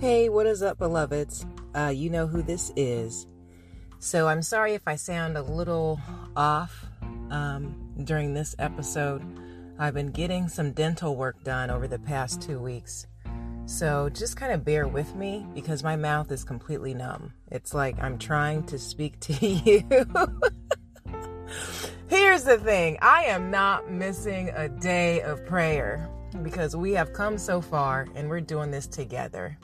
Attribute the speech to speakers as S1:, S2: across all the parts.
S1: Hey, what is up, beloveds? Uh, you know who this is. So I'm sorry if I sound a little off um, during this episode. I've been getting some dental work done over the past two weeks. So just kind of bear with me because my mouth is completely numb. It's like I'm trying to speak to you. Here's the thing I am not missing a day of prayer because we have come so far and we're doing this together.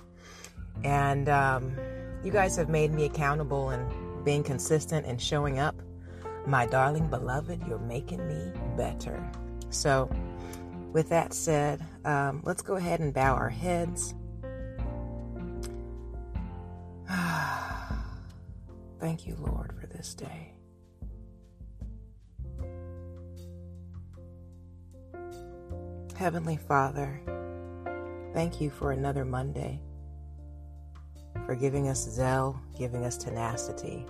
S1: And um, you guys have made me accountable and being consistent and showing up. My darling beloved, you're making me better. So, with that said, um, let's go ahead and bow our heads. Thank you, Lord, for this day. Heavenly Father, thank you for another Monday, for giving us zeal, giving us tenacity.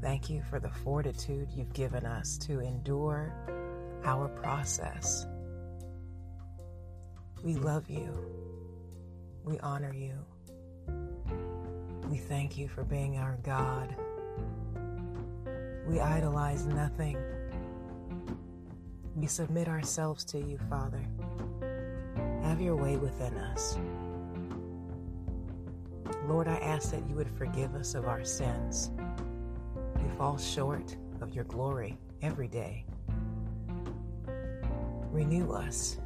S1: Thank you for the fortitude you've given us to endure our process. We love you. We honor you. We thank you for being our God. We idolize nothing we submit ourselves to you, Father. Have your way within us. Lord, I ask that you would forgive us of our sins. We fall short of your glory every day. Renew us.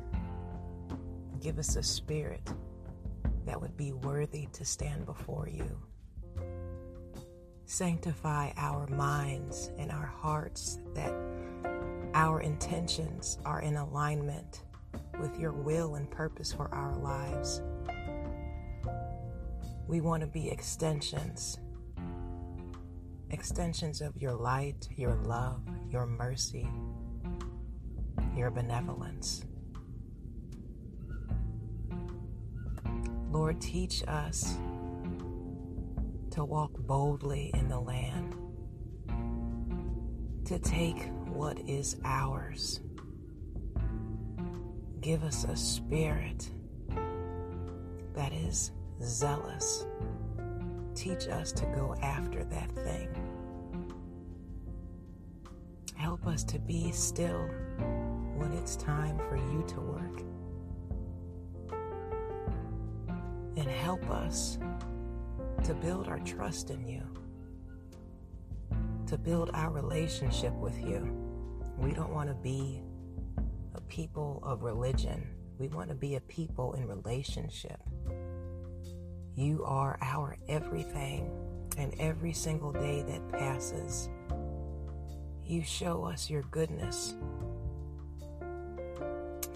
S1: Give us a spirit that would be worthy to stand before you. Sanctify our minds and our hearts that our intentions are in alignment with your will and purpose for our lives. We want to be extensions, extensions of your light, your love, your mercy, your benevolence. Lord, teach us to walk boldly in the land, to take what is ours. Give us a spirit that is zealous. Teach us to go after that thing. Help us to be still when it's time for you to work. And help us to build our trust in you, to build our relationship with you. We don't want to be a people of religion. We want to be a people in relationship. You are our everything, and every single day that passes, you show us your goodness.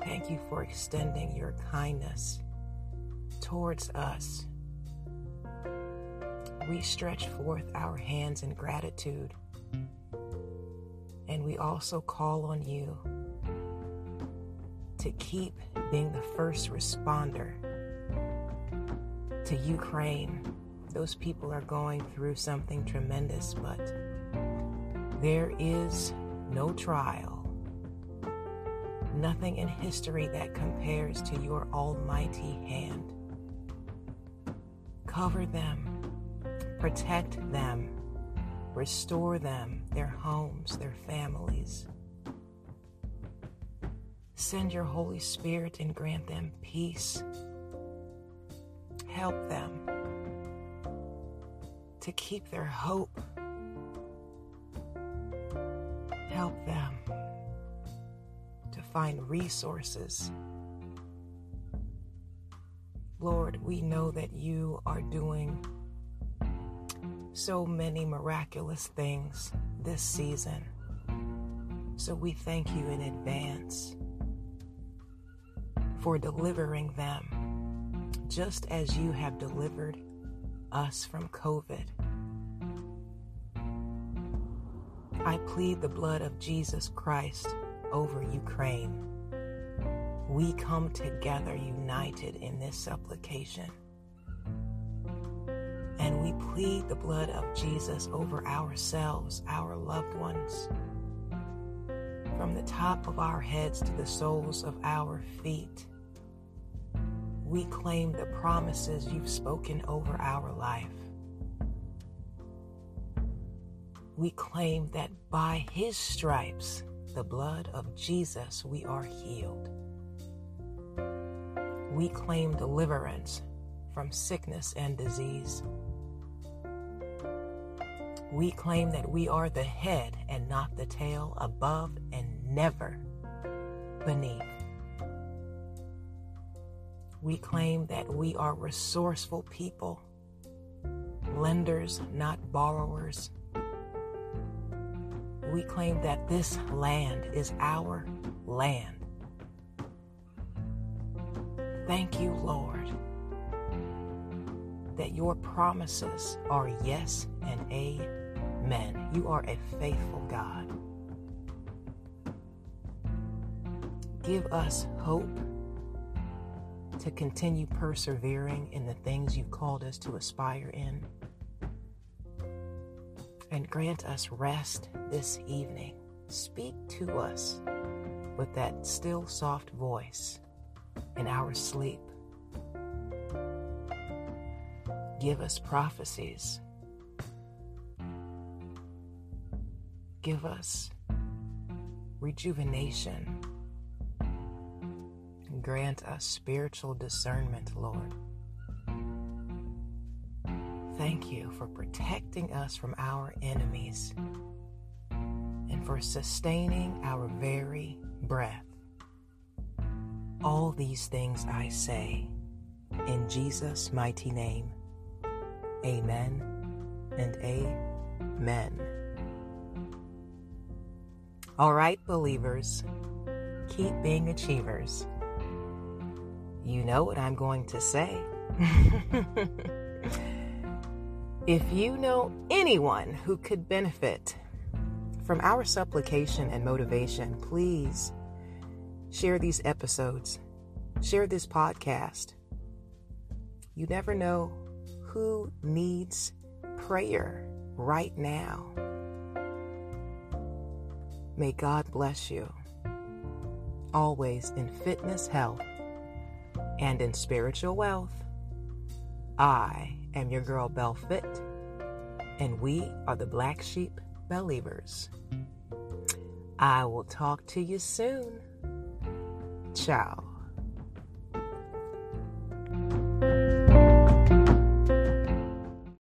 S1: Thank you for extending your kindness towards us. We stretch forth our hands in gratitude and we also call on you to keep being the first responder to Ukraine. Those people are going through something tremendous, but there is no trial, nothing in history that compares to your almighty hand. Cover them, protect them Restore them, their homes, their families. Send your Holy Spirit and grant them peace. Help them to keep their hope. Help them to find resources. Lord, we know that you are doing so many miraculous things this season. So we thank you in advance for delivering them just as you have delivered us from COVID. I plead the blood of Jesus Christ over Ukraine. We come together united in this supplication and we plead the blood of Jesus over ourselves, our loved ones, from the top of our heads to the soles of our feet. We claim the promises you've spoken over our life. We claim that by his stripes, the blood of Jesus, we are healed. We claim deliverance from sickness and disease. We claim that we are the head and not the tail, above and never beneath. We claim that we are resourceful people, lenders, not borrowers. We claim that this land is our land. Thank you, Lord, that your promises are yes and amen. You are a faithful God. Give us hope to continue persevering in the things you've called us to aspire in. And grant us rest this evening. Speak to us with that still, soft voice in our sleep. Give us prophecies. Give us rejuvenation. Grant us spiritual discernment, Lord. Thank you for protecting us from our enemies and for sustaining our very breath. All these things I say in Jesus' mighty name. Amen and amen. All right, believers, keep being achievers. You know what I'm going to say. if you know anyone who could benefit from our supplication and motivation, please share these episodes, share this podcast. You never know who needs prayer right now. May God bless you, always in fitness, health, and in spiritual wealth. I am your girl, Bell Fit, and we are the Black Sheep Believers. I will talk to you soon. Ciao.